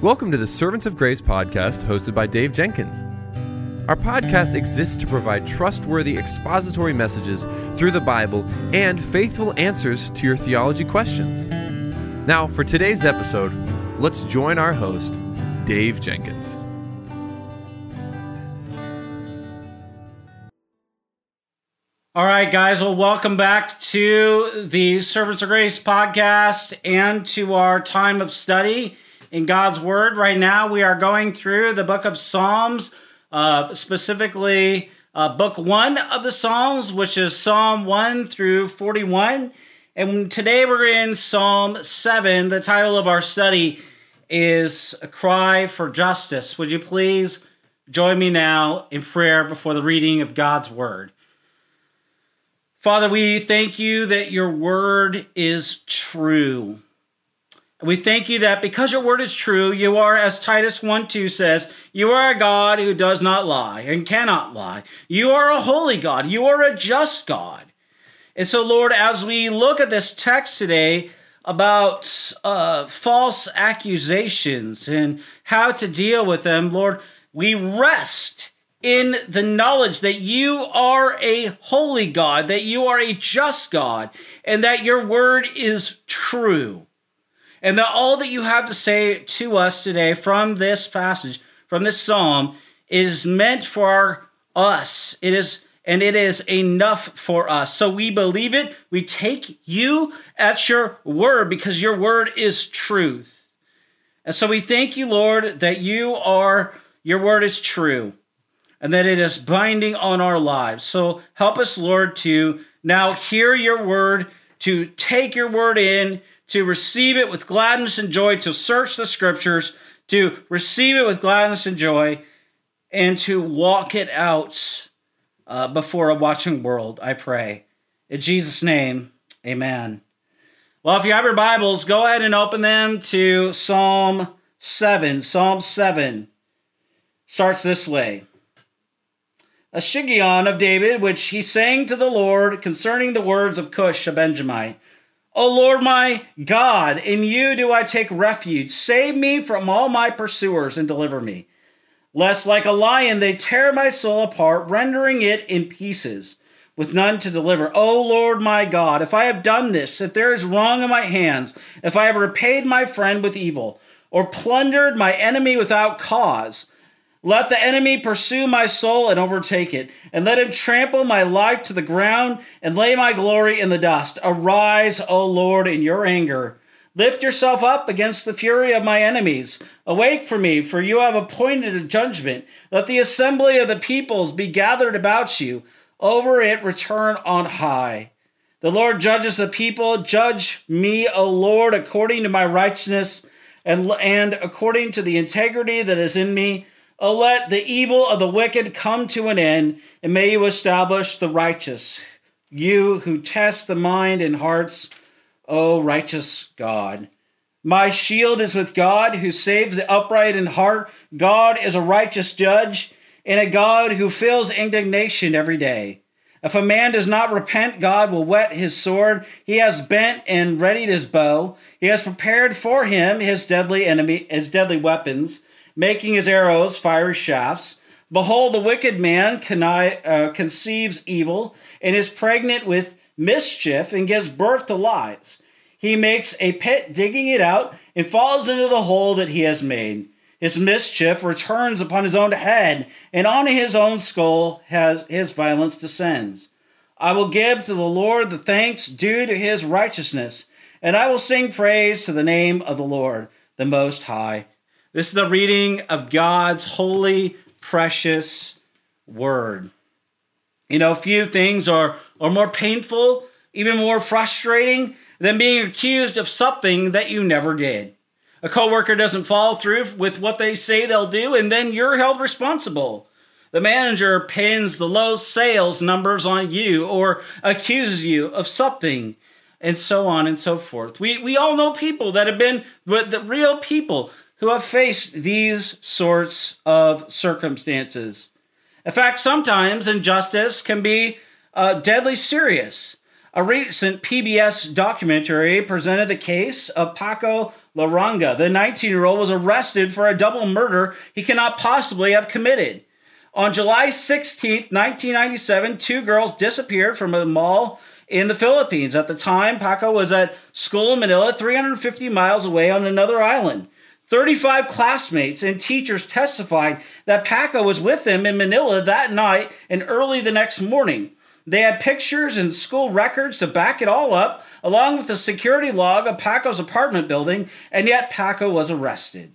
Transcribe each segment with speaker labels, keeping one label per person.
Speaker 1: Welcome to the Servants of Grace podcast hosted by Dave Jenkins. Our podcast exists to provide trustworthy expository messages through the Bible and faithful answers to your theology questions. Now, for today's episode, let's join our host, Dave Jenkins.
Speaker 2: All right, guys. Well, welcome back to the Servants of Grace podcast and to our time of study in God's Word. Right now, we are going through the book of Psalms, uh, specifically uh, book one of the Psalms, which is Psalm 1 through 41. And today we're in Psalm 7. The title of our study is A Cry for Justice. Would you please join me now in prayer before the reading of God's Word? Father, we thank you that your word is true. We thank you that because your word is true, you are, as Titus 1 2 says, you are a God who does not lie and cannot lie. You are a holy God. You are a just God. And so, Lord, as we look at this text today about uh, false accusations and how to deal with them, Lord, we rest in the knowledge that you are a holy God, that you are a just God, and that your word is true and that all that you have to say to us today from this passage, from this psalm, is meant for us. It is and it is enough for us. So we believe it. We take you at your word because your word is truth. And so we thank you, Lord, that you are your word is true and that it is binding on our lives. So help us, Lord, to now hear your word, to take your word in, to receive it with gladness and joy, to search the scriptures, to receive it with gladness and joy, and to walk it out uh, before a watching world, I pray. In Jesus' name, amen. Well, if you have your Bibles, go ahead and open them to Psalm 7. Psalm 7 starts this way A Shiggaion of David, which he sang to the Lord concerning the words of Cush, a Benjamite. O Lord my God, in you do I take refuge. Save me from all my pursuers and deliver me. Lest like a lion they tear my soul apart, rendering it in pieces, with none to deliver. O Lord my God, if I have done this, if there is wrong in my hands, if I have repaid my friend with evil, or plundered my enemy without cause, let the enemy pursue my soul and overtake it, and let him trample my life to the ground and lay my glory in the dust. Arise, O Lord, in your anger. Lift yourself up against the fury of my enemies. Awake for me, for you have appointed a judgment. Let the assembly of the peoples be gathered about you. Over it return on high. The Lord judges the people. Judge me, O Lord, according to my righteousness and, and according to the integrity that is in me. Oh, let the evil of the wicked come to an end, and may you establish the righteous. You who test the mind and hearts, O righteous God. My shield is with God, who saves the upright in heart. God is a righteous judge, and a God who feels indignation every day. If a man does not repent, God will whet his sword. He has bent and readied his bow. He has prepared for him his deadly enemy, his deadly weapons making his arrows fiery shafts. Behold, the wicked man uh, conceives evil and is pregnant with mischief and gives birth to lies. He makes a pit, digging it out, and falls into the hole that he has made. His mischief returns upon his own head, and on his own skull has his violence descends. I will give to the Lord the thanks due to his righteousness, and I will sing praise to the name of the Lord, the Most High. This is the reading of God's holy, precious word. You know, few things are, are more painful, even more frustrating than being accused of something that you never did. A coworker doesn't follow through with what they say they'll do, and then you're held responsible. The manager pins the low sales numbers on you or accuses you of something, and so on and so forth. We, we all know people that have been the real people who have faced these sorts of circumstances. In fact, sometimes injustice can be uh, deadly serious. A recent PBS documentary presented the case of Paco Larrañaga. The 19 year old was arrested for a double murder he cannot possibly have committed. On July 16, 1997, two girls disappeared from a mall in the Philippines. At the time, Paco was at school in Manila, 350 miles away on another island. 35 classmates and teachers testified that Paco was with them in Manila that night and early the next morning. They had pictures and school records to back it all up, along with a security log of Paco's apartment building, and yet Paco was arrested.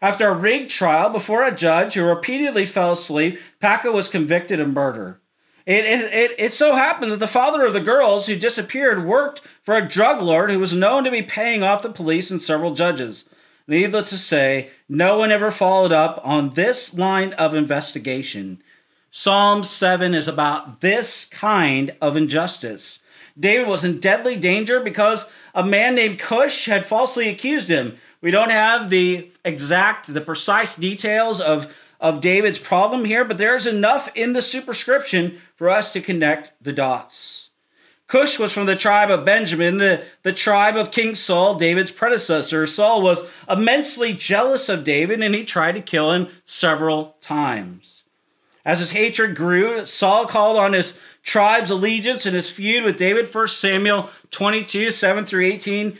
Speaker 2: After a rigged trial before a judge who repeatedly fell asleep, Paco was convicted of murder. It, it, it, it so happens that the father of the girls who disappeared worked for a drug lord who was known to be paying off the police and several judges. Needless to say, no one ever followed up on this line of investigation. Psalm 7 is about this kind of injustice. David was in deadly danger because a man named Cush had falsely accused him. We don't have the exact, the precise details of, of David's problem here, but there's enough in the superscription for us to connect the dots. Cush was from the tribe of Benjamin, the, the tribe of King Saul, David's predecessor. Saul was immensely jealous of David and he tried to kill him several times. As his hatred grew, Saul called on his tribe's allegiance in his feud with David. 1 Samuel 22, 7 through 18,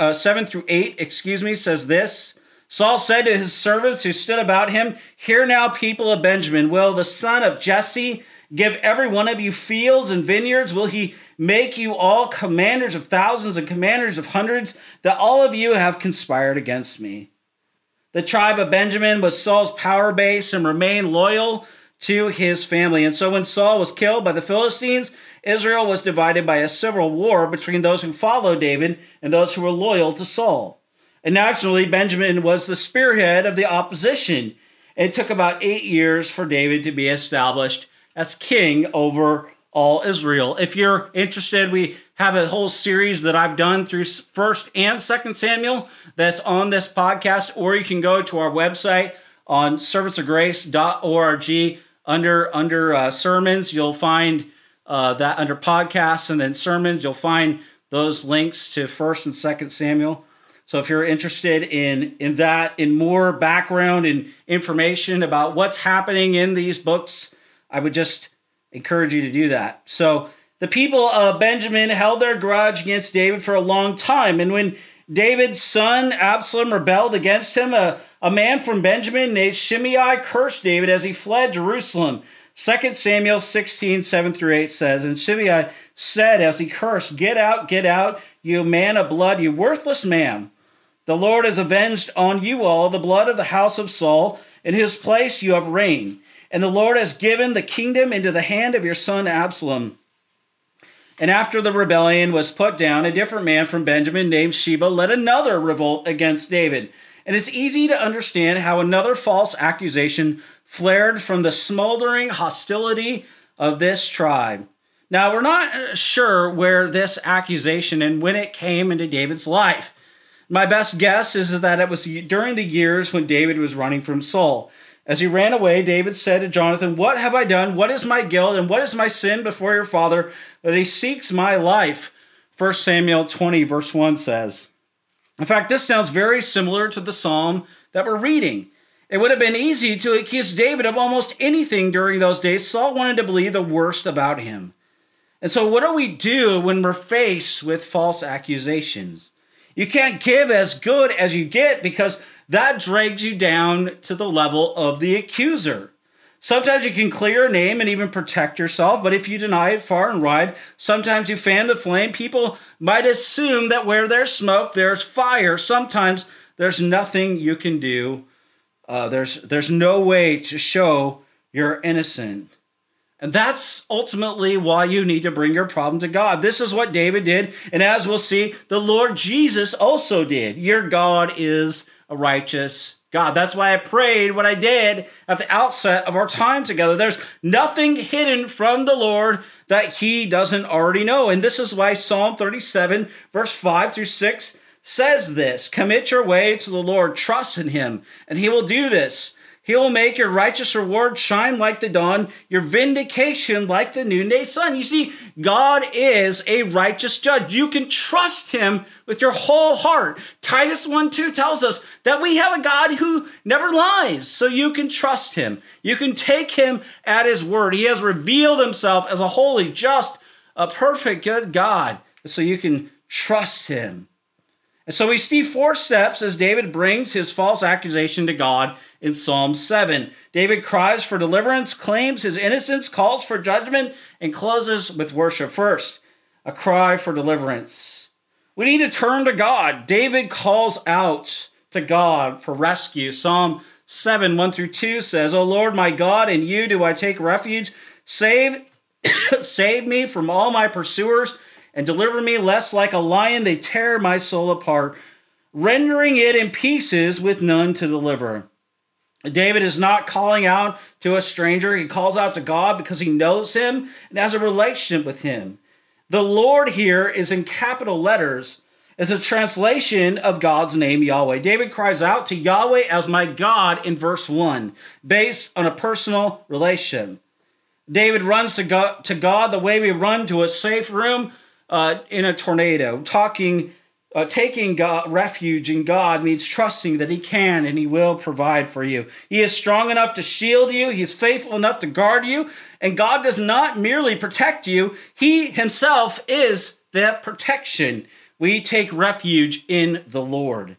Speaker 2: uh, 7 through 8, excuse me, says this. Saul said to his servants who stood about him, Hear now, people of Benjamin, will the son of Jesse give every one of you fields and vineyards? Will he make you all commanders of thousands and commanders of hundreds, that all of you have conspired against me? The tribe of Benjamin was Saul's power base and remained loyal to his family. And so when Saul was killed by the Philistines, Israel was divided by a civil war between those who followed David and those who were loyal to Saul. And naturally, Benjamin was the spearhead of the opposition. It took about eight years for David to be established as king over all Israel. If you're interested, we have a whole series that I've done through 1st and 2nd Samuel that's on this podcast, or you can go to our website on servantsofgrace.org under under uh, sermons you'll find uh, that under podcasts and then sermons you'll find those links to first and second samuel so if you're interested in in that in more background and information about what's happening in these books i would just encourage you to do that so the people of benjamin held their grudge against david for a long time and when David's son Absalom rebelled against him. A, a man from Benjamin named Shimei cursed David as he fled Jerusalem. 2 Samuel 16, 7 through 8 says, And Shimei said as he cursed, Get out, get out, you man of blood, you worthless man. The Lord has avenged on you all the blood of the house of Saul. In his place you have reigned. And the Lord has given the kingdom into the hand of your son Absalom. And after the rebellion was put down, a different man from Benjamin named Sheba led another revolt against David. And it's easy to understand how another false accusation flared from the smoldering hostility of this tribe. Now, we're not uh, sure where this accusation and when it came into David's life. My best guess is that it was during the years when David was running from Saul. As he ran away, David said to Jonathan, What have I done? What is my guilt? And what is my sin before your father that he seeks my life? 1 Samuel 20, verse 1 says. In fact, this sounds very similar to the psalm that we're reading. It would have been easy to accuse David of almost anything during those days. Saul wanted to believe the worst about him. And so, what do we do when we're faced with false accusations? You can't give as good as you get because that drags you down to the level of the accuser. Sometimes you can clear your name and even protect yourself, but if you deny it far and wide, sometimes you fan the flame. People might assume that where there's smoke, there's fire. Sometimes there's nothing you can do. Uh, there's there's no way to show you're innocent. And that's ultimately why you need to bring your problem to God. This is what David did. And as we'll see, the Lord Jesus also did. Your God is righteous God. That's why I prayed what I did at the outset of our time together. There's nothing hidden from the Lord that He doesn't already know. And this is why Psalm 37, verse 5 through 6 says this Commit your way to the Lord, trust in Him, and He will do this. He will make your righteous reward shine like the dawn, your vindication like the noonday sun. You see, God is a righteous judge. You can trust him with your whole heart. Titus 1 2 tells us that we have a God who never lies, so you can trust him. You can take him at his word. He has revealed himself as a holy, just, a perfect, good God, so you can trust him. And so we see four steps as David brings his false accusation to God in Psalm 7. David cries for deliverance, claims his innocence, calls for judgment, and closes with worship. First, a cry for deliverance. We need to turn to God. David calls out to God for rescue. Psalm 7, 1 through 2 says, O Lord my God, in you do I take refuge. Save, save me from all my pursuers and deliver me lest like a lion they tear my soul apart, rendering it in pieces with none to deliver. David is not calling out to a stranger. He calls out to God because he knows him and has a relationship with him. The Lord here is in capital letters as a translation of God's name, Yahweh. David cries out to Yahweh as my God in verse 1, based on a personal relation. David runs to God, to God the way we run to a safe room uh, in a tornado. Talking, uh, taking God, refuge in God means trusting that He can and He will provide for you. He is strong enough to shield you. He is faithful enough to guard you. And God does not merely protect you; He Himself is that protection. We take refuge in the Lord.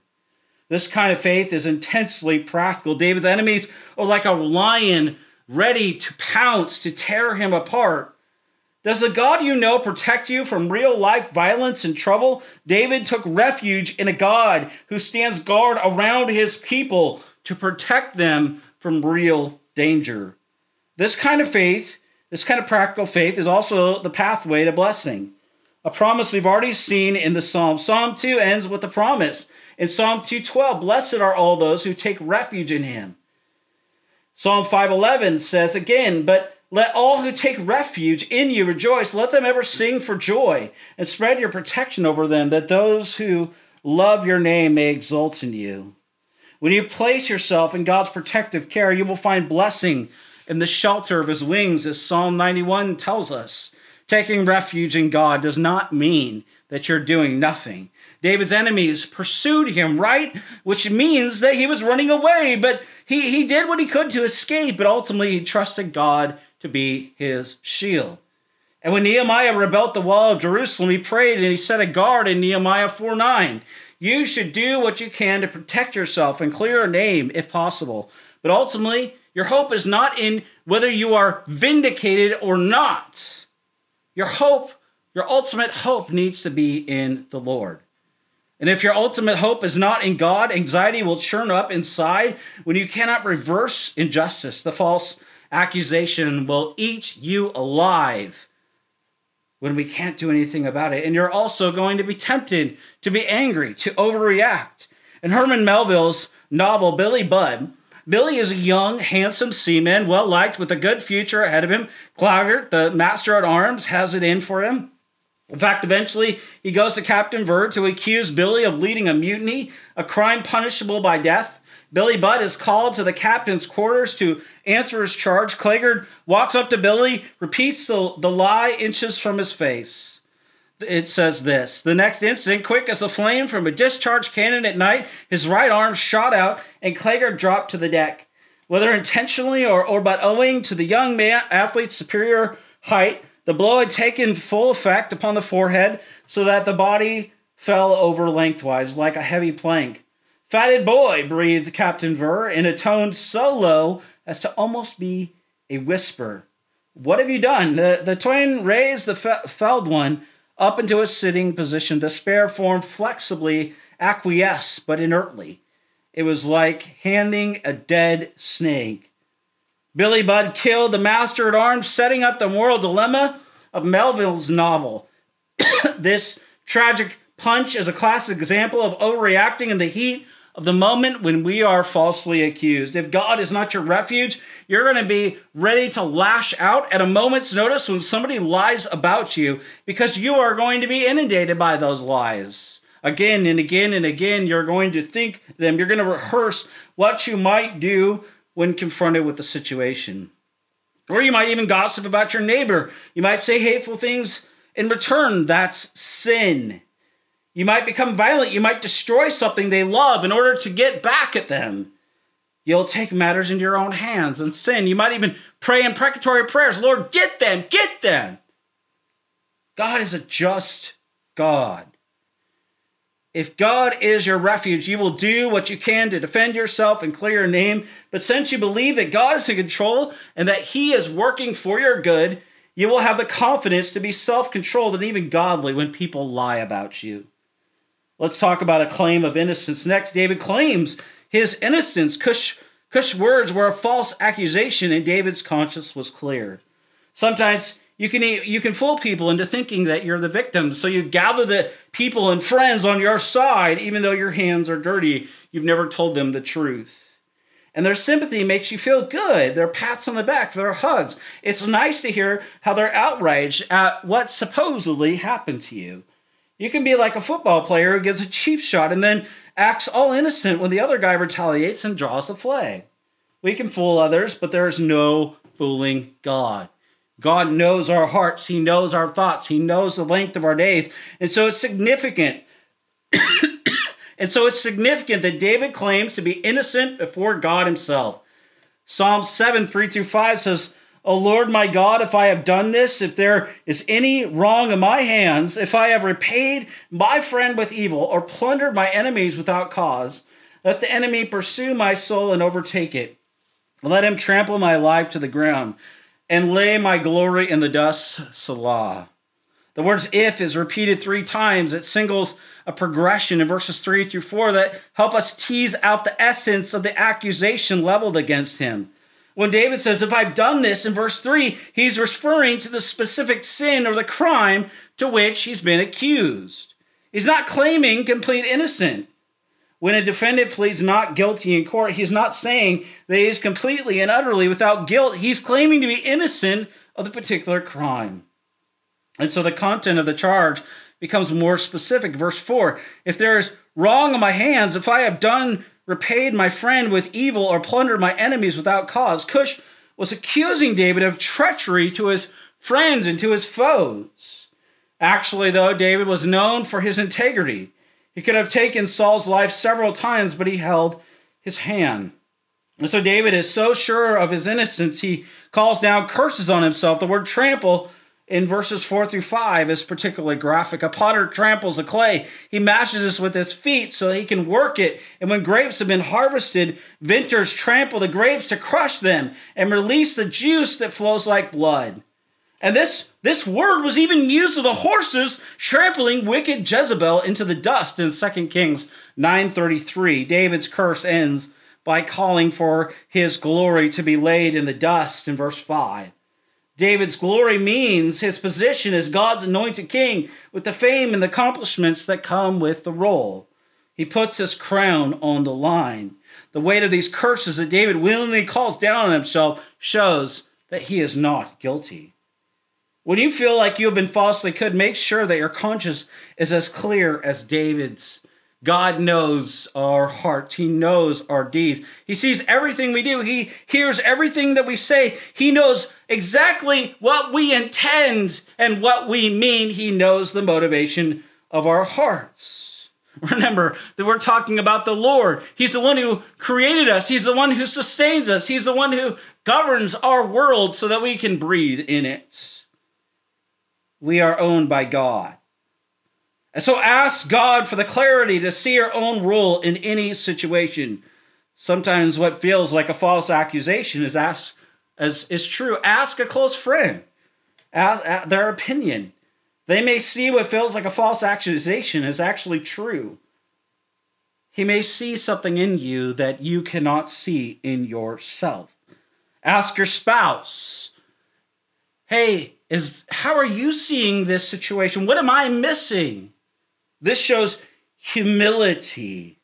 Speaker 2: This kind of faith is intensely practical. David's enemies are like a lion ready to pounce, to tear him apart. Does the God you know protect you from real life violence and trouble? David took refuge in a God who stands guard around his people to protect them from real danger. This kind of faith, this kind of practical faith, is also the pathway to blessing. A promise we've already seen in the Psalm. Psalm 2 ends with a promise. In Psalm 2:12, blessed are all those who take refuge in him. Psalm 5:11 says again, but let all who take refuge in you rejoice. Let them ever sing for joy and spread your protection over them, that those who love your name may exult in you. When you place yourself in God's protective care, you will find blessing in the shelter of his wings, as Psalm 91 tells us. Taking refuge in God does not mean that you're doing nothing. David's enemies pursued him, right? Which means that he was running away, but he, he did what he could to escape, but ultimately he trusted God to be his shield. And when Nehemiah rebuilt the wall of Jerusalem, he prayed and he set a guard in Nehemiah 4 9. You should do what you can to protect yourself and clear your name if possible. But ultimately, your hope is not in whether you are vindicated or not. Your hope, your ultimate hope needs to be in the Lord. And if your ultimate hope is not in God, anxiety will churn up inside when you cannot reverse injustice, the false accusation will eat you alive when we can't do anything about it. And you're also going to be tempted to be angry, to overreact. In Herman Melville's novel, Billy Budd, Billy is a young, handsome seaman, well liked, with a good future ahead of him. Claggart, the master at arms, has it in for him. In fact, eventually he goes to Captain Vere to accuse Billy of leading a mutiny, a crime punishable by death. Billy Budd is called to the captain's quarters to answer his charge. Claggart walks up to Billy, repeats the, the lie inches from his face. It says this The next instant, quick as a flame from a discharged cannon at night, his right arm shot out and Claggart dropped to the deck. Whether intentionally or, or but owing to the young man athlete's superior height, the blow had taken full effect upon the forehead so that the body fell over lengthwise like a heavy plank. Fatted boy, breathed Captain Vere in a tone so low as to almost be a whisper. What have you done? The, the twin raised the felled one up into a sitting position. The spare form flexibly acquiesced, but inertly. It was like handing a dead snake. Billy Budd killed the master at arms, setting up the moral dilemma of Melville's novel. this tragic punch is a classic example of overreacting in the heat of the moment when we are falsely accused. If God is not your refuge, you're going to be ready to lash out at a moment's notice when somebody lies about you because you are going to be inundated by those lies. Again and again and again, you're going to think them. You're going to rehearse what you might do when confronted with the situation. Or you might even gossip about your neighbor. You might say hateful things in return. That's sin. You might become violent. You might destroy something they love in order to get back at them. You'll take matters into your own hands and sin. You might even pray imprecatory prayers Lord, get them, get them. God is a just God. If God is your refuge, you will do what you can to defend yourself and clear your name. But since you believe that God is in control and that He is working for your good, you will have the confidence to be self controlled and even godly when people lie about you. Let's talk about a claim of innocence. Next, David claims his innocence. Cush, Cush words were a false accusation, and David's conscience was clear. Sometimes you can you can fool people into thinking that you're the victim. So you gather the people and friends on your side, even though your hands are dirty. You've never told them the truth. And their sympathy makes you feel good. Their pats on the back, their hugs. It's nice to hear how they're outraged at what supposedly happened to you. You can be like a football player who gives a cheap shot and then acts all innocent when the other guy retaliates and draws the flag. We can fool others, but there is no fooling God. God knows our hearts, He knows our thoughts, He knows the length of our days. And so it's significant. and so it's significant that David claims to be innocent before God Himself. Psalm 7 3 through 5 says, O Lord my God, if I have done this, if there is any wrong in my hands, if I have repaid my friend with evil or plundered my enemies without cause, let the enemy pursue my soul and overtake it. Let him trample my life to the ground and lay my glory in the dust. Selah. The words if is repeated three times. It singles a progression in verses three through four that help us tease out the essence of the accusation leveled against him. When David says, If I've done this in verse 3, he's referring to the specific sin or the crime to which he's been accused. He's not claiming complete innocence. When a defendant pleads not guilty in court, he's not saying that he is completely and utterly without guilt. He's claiming to be innocent of the particular crime. And so the content of the charge becomes more specific. Verse 4 If there is wrong on my hands, if I have done, repaid my friend with evil, or plundered my enemies without cause, Cush was accusing David of treachery to his friends and to his foes. Actually, though, David was known for his integrity. He could have taken Saul's life several times, but he held his hand. And so David is so sure of his innocence, he calls down curses on himself. The word trample in verses 4 through 5 is particularly graphic. A potter tramples the clay. He mashes this with his feet so he can work it. And when grapes have been harvested, vintners trample the grapes to crush them and release the juice that flows like blood. And this, this word was even used of the horses trampling wicked Jezebel into the dust in 2 Kings 9.33. David's curse ends by calling for his glory to be laid in the dust in verse 5. David's glory means his position as God's anointed king with the fame and the accomplishments that come with the role. He puts his crown on the line. The weight of these curses that David willingly calls down on himself shows that he is not guilty. When you feel like you have been falsely could, make sure that your conscience is as clear as David's. God knows our hearts. He knows our deeds. He sees everything we do. He hears everything that we say. He knows exactly what we intend and what we mean. He knows the motivation of our hearts. Remember that we're talking about the Lord. He's the one who created us. He's the one who sustains us. He's the one who governs our world so that we can breathe in it we are owned by God. And so ask God for the clarity to see your own role in any situation. Sometimes what feels like a false accusation is ask as is true. Ask a close friend ask, their opinion. They may see what feels like a false accusation is actually true. He may see something in you that you cannot see in yourself. Ask your spouse, hey, is how are you seeing this situation? What am I missing? This shows humility.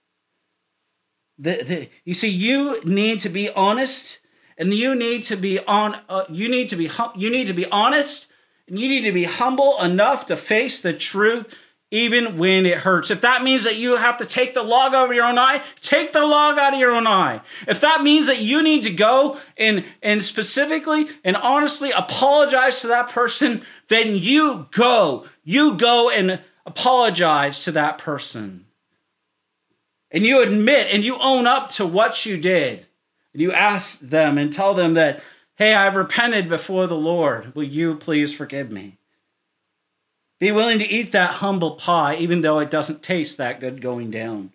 Speaker 2: The, the, you see, you need to be honest, and you need to be on. Uh, you need to be hum, you need to be honest, and you need to be humble enough to face the truth even when it hurts. If that means that you have to take the log out of your own eye, take the log out of your own eye. If that means that you need to go and, and specifically and honestly apologize to that person, then you go. You go and apologize to that person. And you admit and you own up to what you did. And you ask them and tell them that, hey, I've repented before the Lord. Will you please forgive me? Be willing to eat that humble pie, even though it doesn't taste that good going down.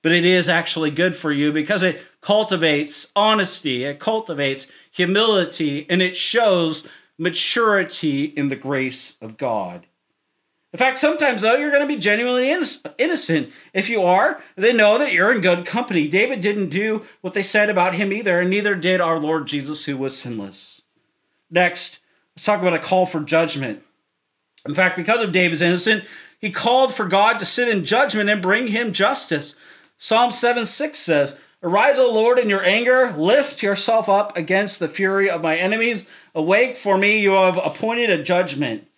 Speaker 2: But it is actually good for you because it cultivates honesty, it cultivates humility, and it shows maturity in the grace of God. In fact, sometimes, though, you're going to be genuinely innocent. If you are, they know that you're in good company. David didn't do what they said about him either, and neither did our Lord Jesus, who was sinless. Next, let's talk about a call for judgment. In fact, because of David's innocence, he called for God to sit in judgment and bring him justice. Psalm 7 6 says, Arise, O Lord, in your anger, lift yourself up against the fury of my enemies. Awake for me, you have appointed a judgment.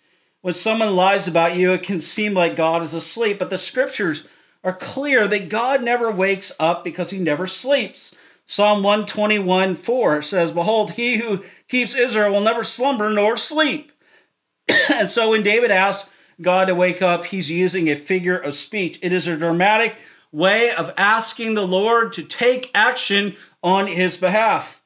Speaker 2: When someone lies about you, it can seem like God is asleep, but the scriptures are clear that God never wakes up because he never sleeps. Psalm 121 4 says, Behold, he who keeps Israel will never slumber nor sleep. and so when David asks God to wake up, he's using a figure of speech. It is a dramatic way of asking the Lord to take action on his behalf.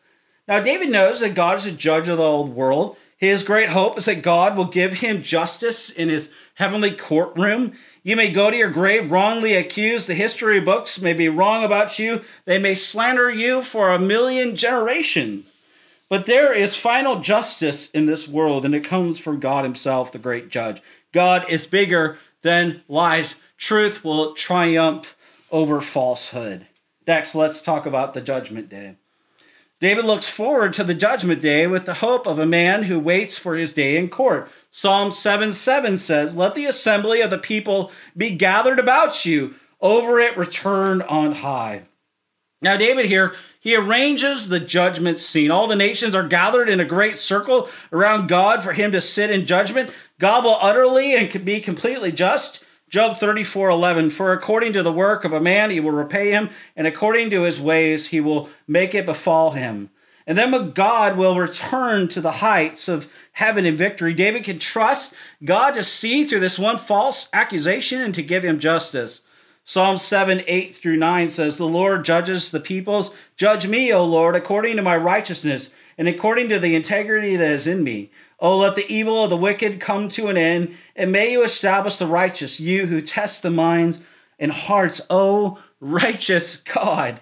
Speaker 2: Now, David knows that God is a judge of the old world. His great hope is that God will give him justice in his heavenly courtroom. You may go to your grave wrongly accused. The history books may be wrong about you. They may slander you for a million generations. But there is final justice in this world, and it comes from God Himself, the great judge. God is bigger than lies. Truth will triumph over falsehood. Next, let's talk about the judgment day. David looks forward to the judgment day with the hope of a man who waits for his day in court. Psalm 7 7 says, Let the assembly of the people be gathered about you, over it return on high. Now, David here he arranges the judgment scene. All the nations are gathered in a great circle around God for him to sit in judgment. God will utterly and be completely just. Job 34 11. For according to the work of a man, he will repay him, and according to his ways, he will make it befall him. And then God will return to the heights of heaven in victory. David can trust God to see through this one false accusation and to give him justice. Psalm 7, 8 through 9 says, The Lord judges the peoples. Judge me, O Lord, according to my righteousness and according to the integrity that is in me. O let the evil of the wicked come to an end, and may you establish the righteous, you who test the minds and hearts, O righteous God.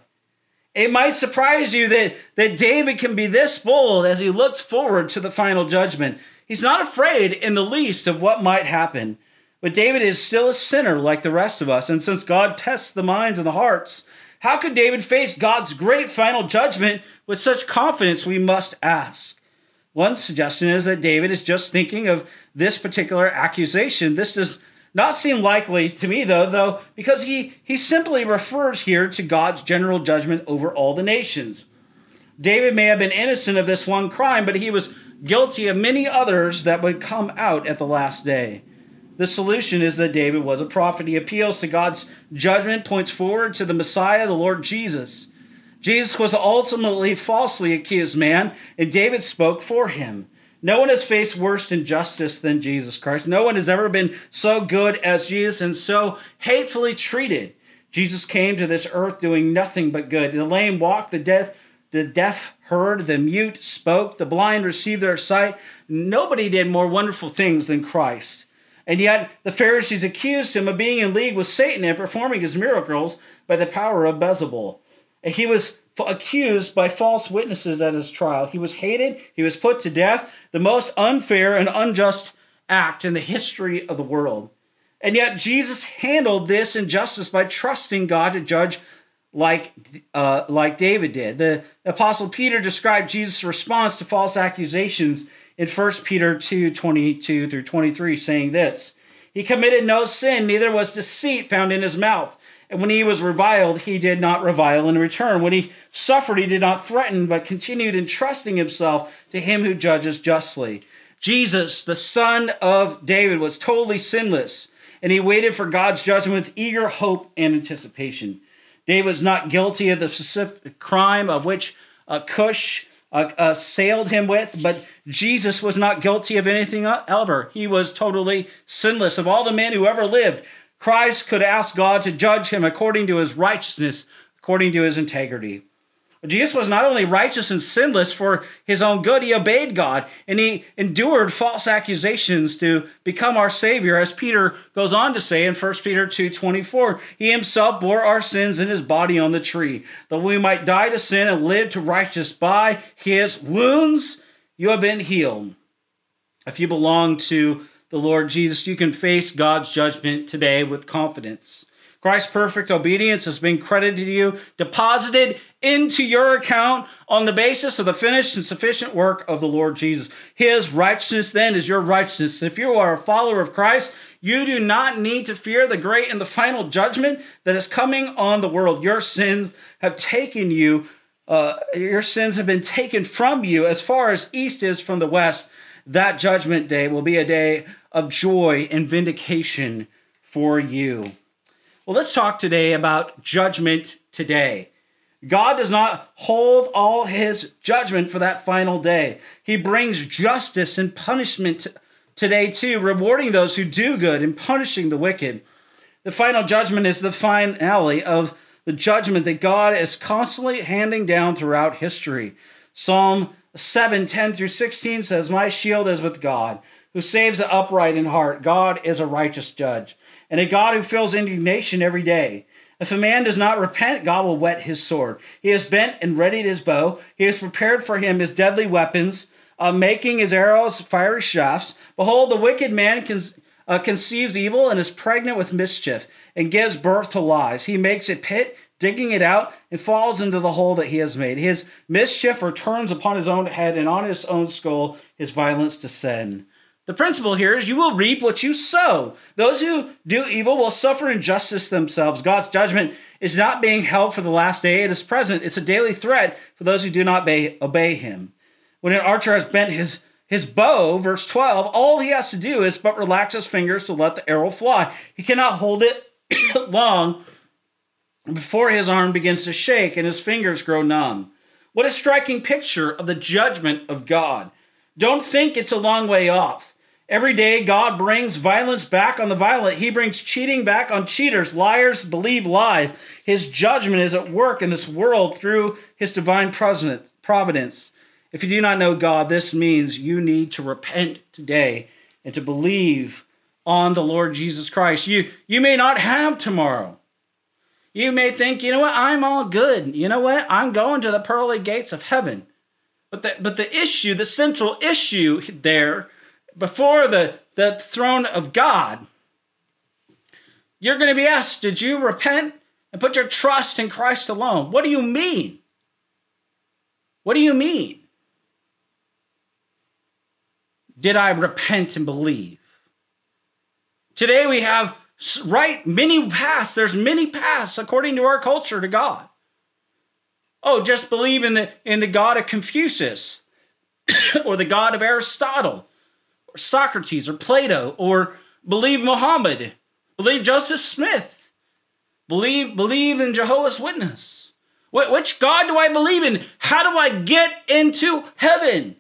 Speaker 2: It might surprise you that, that David can be this bold as he looks forward to the final judgment. He's not afraid in the least of what might happen. But David is still a sinner like the rest of us. And since God tests the minds and the hearts, how could David face God's great final judgment with such confidence? We must ask. One suggestion is that David is just thinking of this particular accusation. This does not seem likely to me, though, though, because he, he simply refers here to God's general judgment over all the nations. David may have been innocent of this one crime, but he was guilty of many others that would come out at the last day. The solution is that David was a prophet. He appeals to God's judgment, points forward to the Messiah, the Lord Jesus. Jesus was ultimately falsely accused man, and David spoke for him. No one has faced worse injustice than Jesus Christ. No one has ever been so good as Jesus and so hatefully treated. Jesus came to this earth doing nothing but good. The lame walked, the deaf, the deaf heard, the mute spoke, the blind received their sight. Nobody did more wonderful things than Christ. And yet the Pharisees accused him of being in league with Satan and performing his miracles by the power of Beelzebul. He was accused by false witnesses at his trial. He was hated, he was put to death, the most unfair and unjust act in the history of the world. And yet Jesus handled this injustice by trusting God to judge like, uh, like David did. The Apostle Peter described Jesus' response to false accusations in 1 Peter 2 22 through 23, saying this He committed no sin, neither was deceit found in his mouth. And when he was reviled, he did not revile in return. When he suffered, he did not threaten, but continued entrusting himself to him who judges justly. Jesus, the son of David, was totally sinless. and he waited for God's judgment with eager hope and anticipation. David was not guilty of the specific crime of which Cush assailed him with, but Jesus was not guilty of anything ever. He was totally sinless. Of all the men who ever lived, Christ could ask God to judge him according to his righteousness, according to his integrity. Jesus was not only righteous and sinless for his own good, he obeyed God and he endured false accusations to become our Savior, as Peter goes on to say in 1 Peter 2 24. He himself bore our sins in his body on the tree, that we might die to sin and live to righteousness. By his wounds you have been healed. If you belong to the Lord Jesus, you can face God's judgment today with confidence. Christ's perfect obedience has been credited to you, deposited into your account on the basis of the finished and sufficient work of the Lord Jesus. His righteousness then is your righteousness. If you are a follower of Christ, you do not need to fear the great and the final judgment that is coming on the world. Your sins have taken you, uh, your sins have been taken from you as far as east is from the west. That judgment day will be a day of joy and vindication for you. Well, let's talk today about judgment today. God does not hold all his judgment for that final day. He brings justice and punishment today too, rewarding those who do good and punishing the wicked. The final judgment is the finale of the judgment that God is constantly handing down throughout history. Psalm 7 10 through 16 says, My shield is with God, who saves the upright in heart. God is a righteous judge and a God who feels indignation every day. If a man does not repent, God will whet his sword. He has bent and readied his bow. He has prepared for him his deadly weapons, uh, making his arrows fiery shafts. Behold, the wicked man con- uh, conceives evil and is pregnant with mischief, and gives birth to lies. He makes a pit, digging it out, and falls into the hole that he has made. His mischief returns upon his own head, and on his own skull his violence descend. The principle here is you will reap what you sow. Those who do evil will suffer injustice themselves. God's judgment is not being held for the last day, it is present. It's a daily threat for those who do not obey, obey him. When an archer has bent his, his bow, verse 12, all he has to do is but relax his fingers to let the arrow fly. He cannot hold it long before his arm begins to shake and his fingers grow numb. What a striking picture of the judgment of God. Don't think it's a long way off. Every day, God brings violence back on the violent. He brings cheating back on cheaters. Liars believe lies. His judgment is at work in this world through his divine providence. If you do not know God, this means you need to repent today and to believe on the Lord Jesus Christ. You, you may not have tomorrow. You may think, you know what, I'm all good. You know what, I'm going to the pearly gates of heaven. But the, but the issue, the central issue there, before the, the throne of God, you're going to be asked, Did you repent and put your trust in Christ alone? What do you mean? What do you mean? Did I repent and believe? Today we have right many paths. There's many paths according to our culture to God. Oh, just believe in the in the God of Confucius or the God of Aristotle or Socrates or Plato or believe Muhammad, believe Joseph Smith, believe believe in Jehovah's Witness. Which God do I believe in? How do I get into heaven?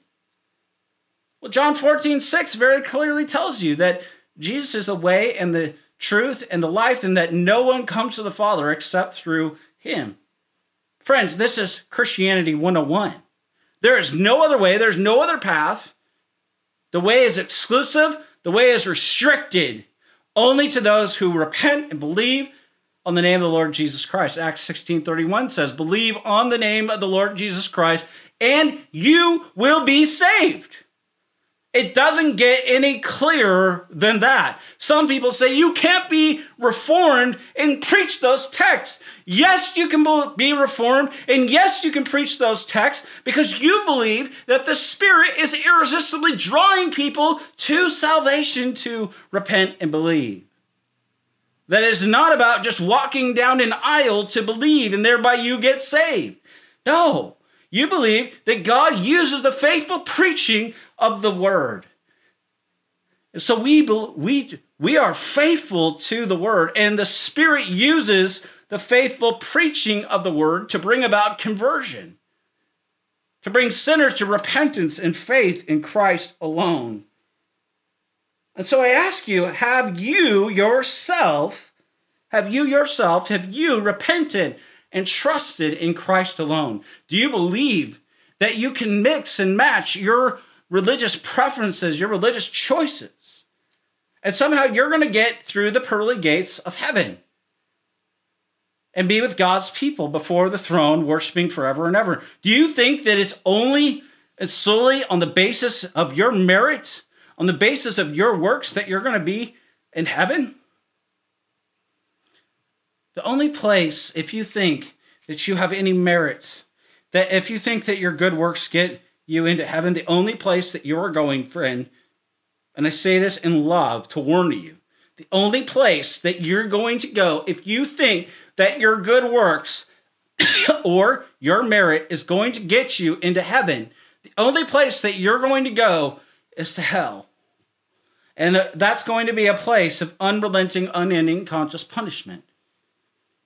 Speaker 2: Well, John 14, 6 very clearly tells you that Jesus is the way and the truth and the life, and that no one comes to the Father except through him. Friends, this is Christianity 101. There is no other way, there's no other path. The way is exclusive, the way is restricted only to those who repent and believe on the name of the Lord Jesus Christ. Acts 16:31 says, "Believe on the name of the Lord Jesus Christ and you will be saved." It doesn't get any clearer than that. Some people say you can't be reformed and preach those texts. Yes, you can be reformed, and yes, you can preach those texts because you believe that the Spirit is irresistibly drawing people to salvation to repent and believe. That is not about just walking down an aisle to believe and thereby you get saved. No, you believe that God uses the faithful preaching of the word. And so we, we we are faithful to the word, and the Spirit uses the faithful preaching of the word to bring about conversion, to bring sinners to repentance and faith in Christ alone. And so I ask you, have you yourself, have you yourself, have you repented and trusted in Christ alone? Do you believe that you can mix and match your religious preferences, your religious choices? And somehow you're going to get through the pearly gates of heaven and be with God's people before the throne, worshiping forever and ever. Do you think that it's only and solely on the basis of your merit, on the basis of your works, that you're going to be in heaven? The only place, if you think that you have any merit, that if you think that your good works get you into heaven, the only place that you're going, friend, and I say this in love to warn you, the only place that you're going to go if you think that your good works or your merit is going to get you into heaven, the only place that you're going to go is to hell. And uh, that's going to be a place of unrelenting, unending conscious punishment.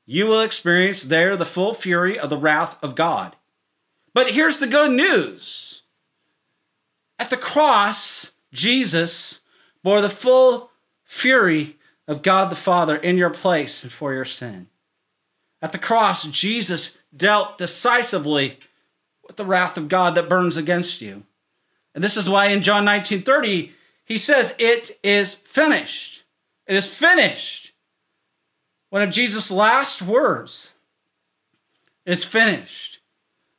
Speaker 2: You will experience there the full fury of the wrath of God. But here's the good news at the cross, Jesus bore the full fury of God the Father in your place and for your sin. At the cross, Jesus dealt decisively with the wrath of God that burns against you. And this is why in John 19 30, he says, It is finished. It is finished. One of Jesus' last words is finished.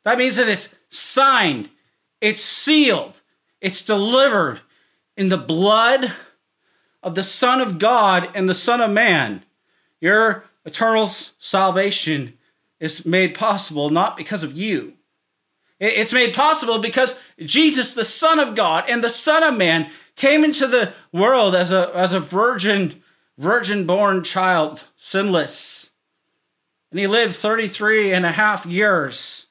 Speaker 2: That means that it's signed, it's sealed, it's delivered in the blood of the Son of God and the Son of Man. Your eternal salvation is made possible not because of you. It's made possible because Jesus, the Son of God and the Son of Man, came into the world as a, as a virgin, virgin born child, sinless. And he lived 33 and a half years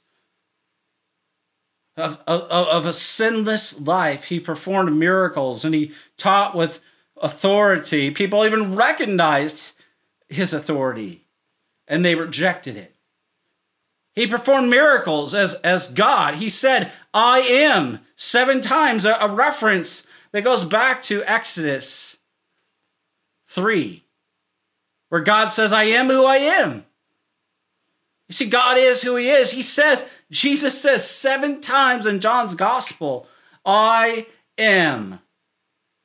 Speaker 2: of, of, of a sinless life. He performed miracles and he taught with authority. People even recognized his authority and they rejected it. He performed miracles as, as God. He said, I am, seven times, a, a reference that goes back to Exodus 3, where God says, I am who I am. You see, God is who He is. He says, Jesus says seven times in John's gospel, I am.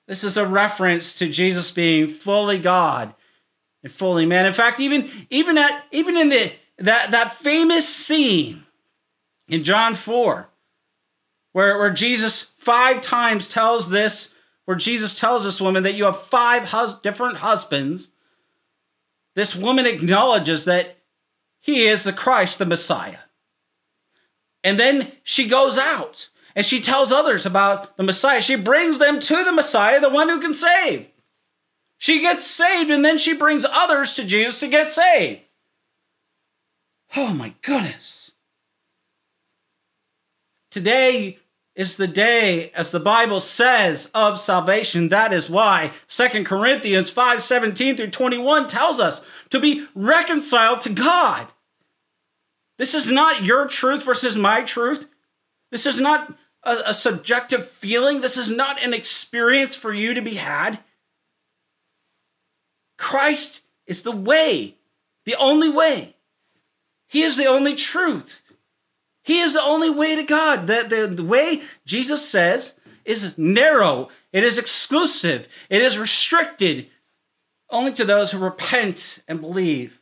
Speaker 2: This is a reference to Jesus being fully God and fully man. In fact, even even at even in the that that famous scene in John 4, where, where Jesus five times tells this, where Jesus tells this woman that you have five hus- different husbands, this woman acknowledges that he is the Christ, the Messiah. And then she goes out and she tells others about the Messiah. She brings them to the Messiah, the one who can save. She gets saved and then she brings others to Jesus to get saved. Oh my goodness. Today is the day, as the Bible says, of salvation. That is why 2 Corinthians 5 17 through 21 tells us to be reconciled to God. This is not your truth versus my truth. This is not a, a, subjective feeling. This is not an experience for you to be had. Christ is the way, the only way. He is the only truth. He is the only way to God. The, the, the way Jesus says is narrow, it is exclusive, it is restricted only to those who repent and believe.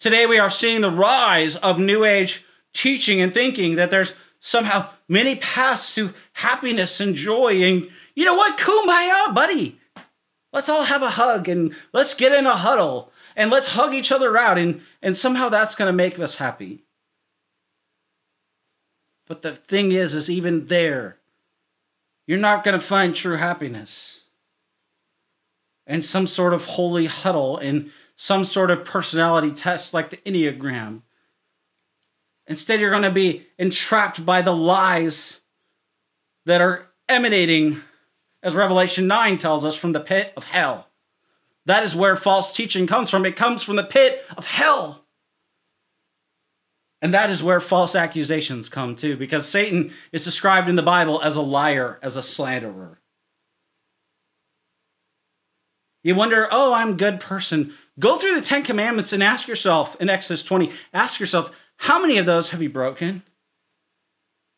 Speaker 2: Today we are seeing the rise of New Age teaching and thinking that there's somehow many paths to happiness and joy. And you know what? Kumbaya, buddy. Let's all have a hug and let's get in a huddle and let's hug each other out. And, and somehow that's going to make us happy. But the thing is, is even there, you're not going to find true happiness. And some sort of holy huddle and some sort of personality test like the Enneagram. Instead, you're going to be entrapped by the lies that are emanating, as Revelation 9 tells us, from the pit of hell. That is where false teaching comes from. It comes from the pit of hell. And that is where false accusations come too, because Satan is described in the Bible as a liar, as a slanderer. You wonder, oh, I'm a good person. Go through the Ten Commandments and ask yourself in Exodus 20, ask yourself, how many of those have you broken?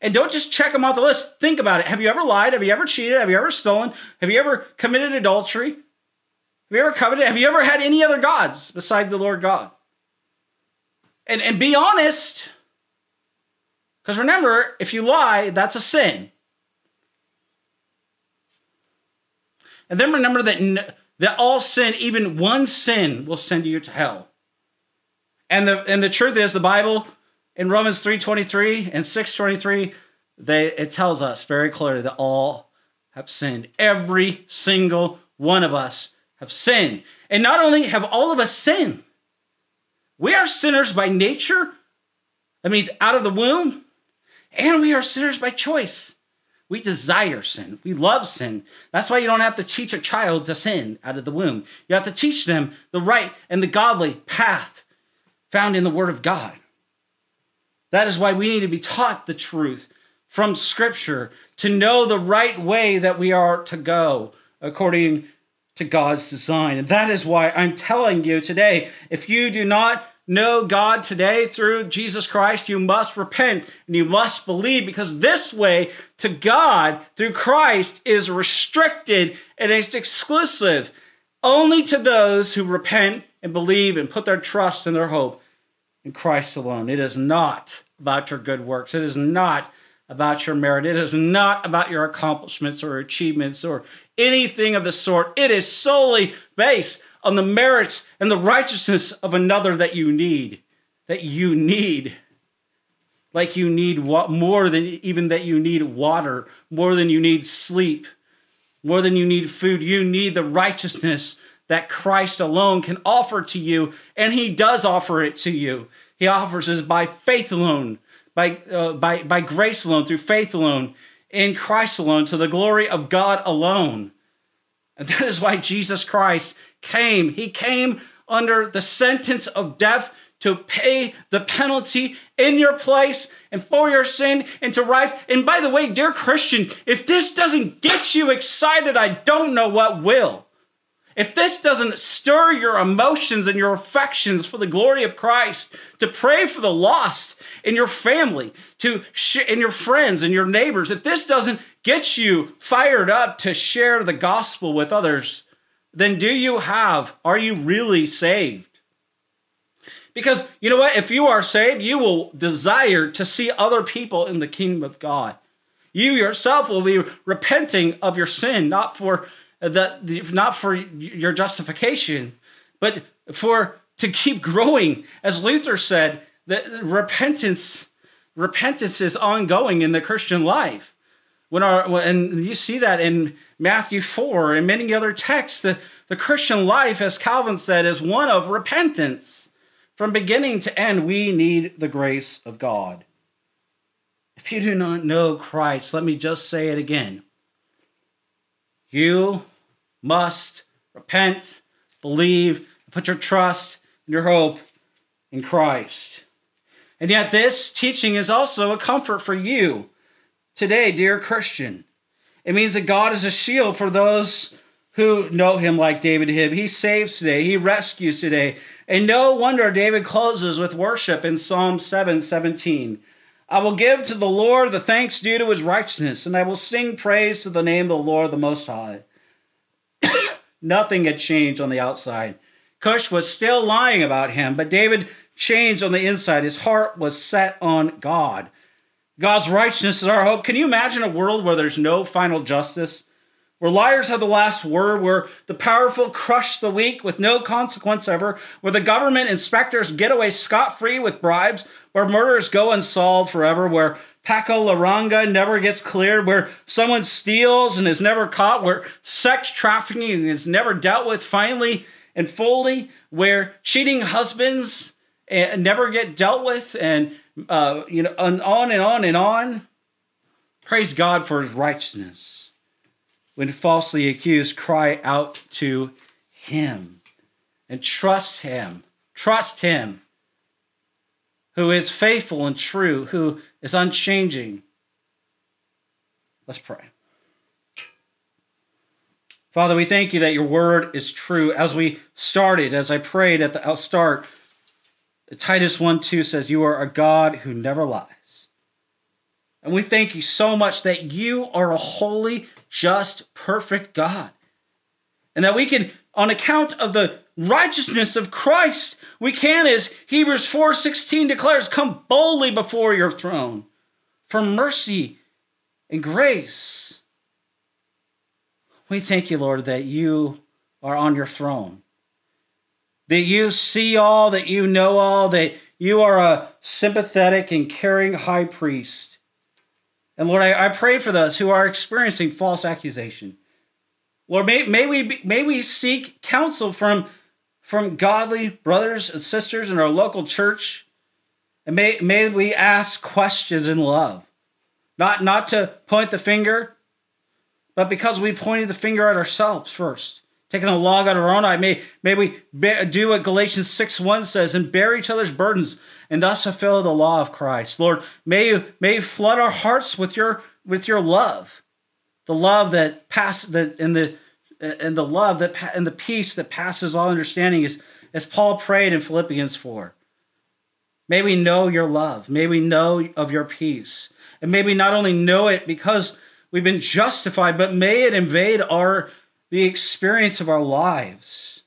Speaker 2: And don't just check them off the list. Think about it. Have you ever lied? Have you ever cheated? Have you ever stolen? Have you ever committed adultery? Have you ever coveted? Have you ever had any other gods beside the Lord God? And, and be honest. Because remember, if you lie, that's a sin. And then remember that, that all sin, even one sin, will send you to hell. And the, and the truth is, the Bible in Romans 3:23 and 6:23, they it tells us very clearly that all have sinned. Every single one of us have sinned. And not only have all of us sinned, we are sinners by nature. That means out of the womb, and we are sinners by choice. We desire sin. We love sin. That's why you don't have to teach a child to sin out of the womb. You have to teach them the right and the godly path found in the Word of God. That is why we need to be taught the truth from Scripture to know the right way that we are to go according to God's design. And that is why I'm telling you today if you do not know God today through Jesus Christ, you must repent and you must believe because this way to God through Christ is restricted and it's exclusive only to those who repent and believe and put their trust and their hope in Christ alone. It is not about your good works. It is not about your merit. It is not about your accomplishments or achievements or anything of the sort. It is solely based on the merits and the righteousness of another that you need. That you need. Like you need what more than even that you need water, more than you need sleep, more than you need food. You need the righteousness that Christ alone can offer to you, and He does offer it to you. He offers it by faith alone, by, uh, by, by grace alone, through faith alone, in Christ alone, to the glory of God alone. And that is why Jesus Christ came. He came under the sentence of death to pay the penalty in your place and for your sin and to rise. And by the way, dear Christian, if this doesn't get you excited, I don't know what will. If this doesn't stir your emotions and your affections for the glory of Christ, to pray for the lost in your family, to sh- in your friends and your neighbors, if this doesn't get you fired up to share the gospel with others, then do you have, are you really saved? Because you know what? If you are saved, you will desire to see other people in the kingdom of God. You yourself will be repenting of your sin, not for that not for your justification, but for to keep growing. As Luther said, that repentance repentance is ongoing in the Christian life. When our and you see that in Matthew 4 and many other texts, the, the Christian life, as Calvin said, is one of repentance. From beginning to end, we need the grace of God. If you do not know Christ, let me just say it again. You must repent, believe, put your trust and your hope in Christ. And yet, this teaching is also a comfort for you today, dear Christian. It means that God is a shield for those who know him like David did. He saves today, he rescues today. And no wonder David closes with worship in Psalm 7 17. I will give to the Lord the thanks due to his righteousness, and I will sing praise to the name of the Lord the Most High. Nothing had changed on the outside. Cush was still lying about him, but David changed on the inside. His heart was set on God. God's righteousness is our hope. Can you imagine a world where there's no final justice? Where liars have the last word, where the powerful crush the weak with no consequence ever, where the government inspectors get away scot free with bribes, where murders go unsolved forever, where Paco Larrañaga never gets cleared, where someone steals and is never caught, where sex trafficking is never dealt with finally and fully, where cheating husbands eh, never get dealt with, and uh, you know, and on and on and on. Praise God for His righteousness. When falsely accused, cry out to Him. and trust Him. Trust Him who is faithful and true, who is unchanging. Let's pray. Father, we thank you that your word is true. As we started, as I prayed at the start, Titus 1 2 says, You are a God who never lies. And we thank you so much that you are a holy, just, perfect God. And that we can, on account of the righteousness of Christ, we can, as Hebrews 4:16 declares, come boldly before your throne for mercy and grace. We thank you, Lord, that you are on your throne. That you see all, that you know all, that you are a sympathetic and caring high priest. And Lord, I, I pray for those who are experiencing false accusation. Lord, may, may, we, be, may we seek counsel from, from godly brothers and sisters in our local church. And may, may we ask questions in love. Not, not to point the finger, but because we pointed the finger at ourselves first. Taking the log out of our own eye, may, may we do what Galatians 6 1 says and bear each other's burdens and thus fulfill the law of Christ. Lord, may you, may you flood our hearts with your, with your love the love that pass that and the and the love that and the peace that passes all understanding is as Paul prayed in Philippians 4. May we know your love. May we know of your peace. And may we not only know it because we've been justified, but may it invade our the experience of our lives.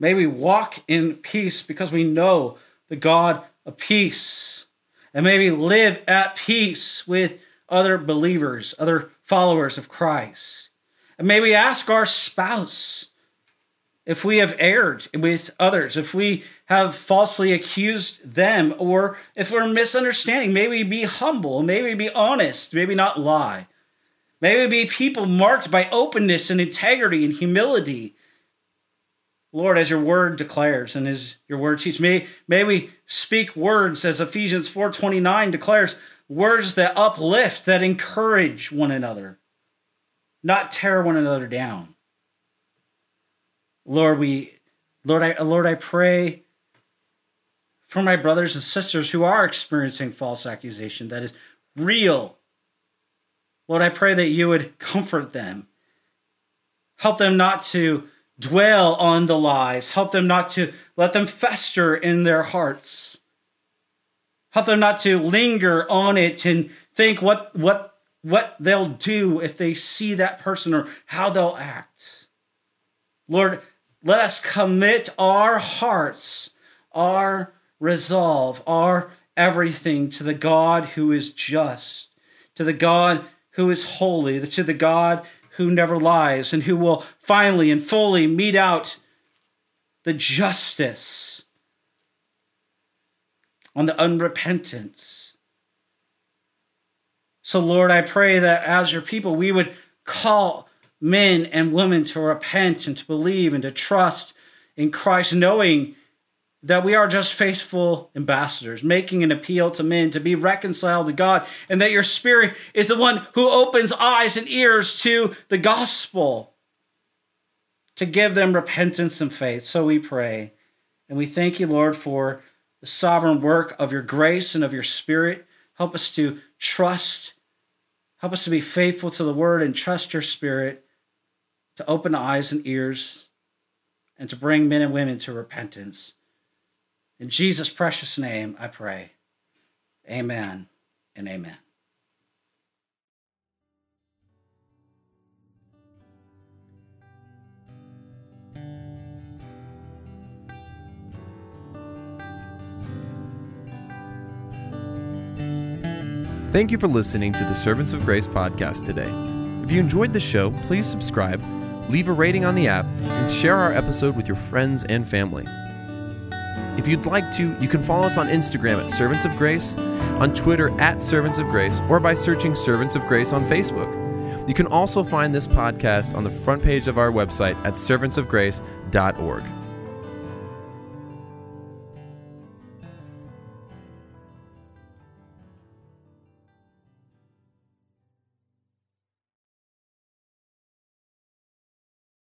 Speaker 2: May we walk in peace because we know the God of peace. And may we live at peace with other believers, other followers of Christ. And may we ask our spouse if we have erred with others, if we have falsely accused them, or if we're misunderstanding. May we be humble, may we be honest, maybe not lie. May we be people marked by openness and integrity and humility. Lord, as your word declares and as your word teaches, may, may we speak words as Ephesians 4.29 declares, words that uplift, that encourage one another, not tear one another down. Lord, we Lord, I Lord, I pray for my brothers and sisters who are experiencing false accusation that is real. Lord, I pray that you would comfort them. Help them not to dwell on the lies. Help them not to let them fester in their hearts. Help them not to linger on it and think what what what they'll do if they see that person or how they'll act. Lord, let us commit our hearts, our resolve, our everything to the God who is just, to the God who is holy, to the God who never lies, and who will finally and fully mete out the justice on the unrepentant. So, Lord, I pray that as your people, we would call men and women to repent and to believe and to trust in Christ, knowing that we are just faithful ambassadors, making an appeal to men to be reconciled to God, and that your Spirit is the one who opens eyes and ears to the gospel to give them repentance and faith. So we pray. And we thank you, Lord, for the sovereign work of your grace and of your spirit. Help us to trust. Help us to be faithful to the word and trust your spirit to open eyes and ears and to bring men and women to repentance. In Jesus' precious name, I pray. Amen and amen.
Speaker 1: Thank you for listening to the Servants of Grace podcast today. If you enjoyed the show, please subscribe, leave a rating on the app, and share our episode with your friends and family. If you'd like to, you can follow us on Instagram at Servants of Grace, on Twitter at Servants of Grace, or by searching Servants of Grace on Facebook. You can also find this podcast on the front page of our website at servantsofgrace.org.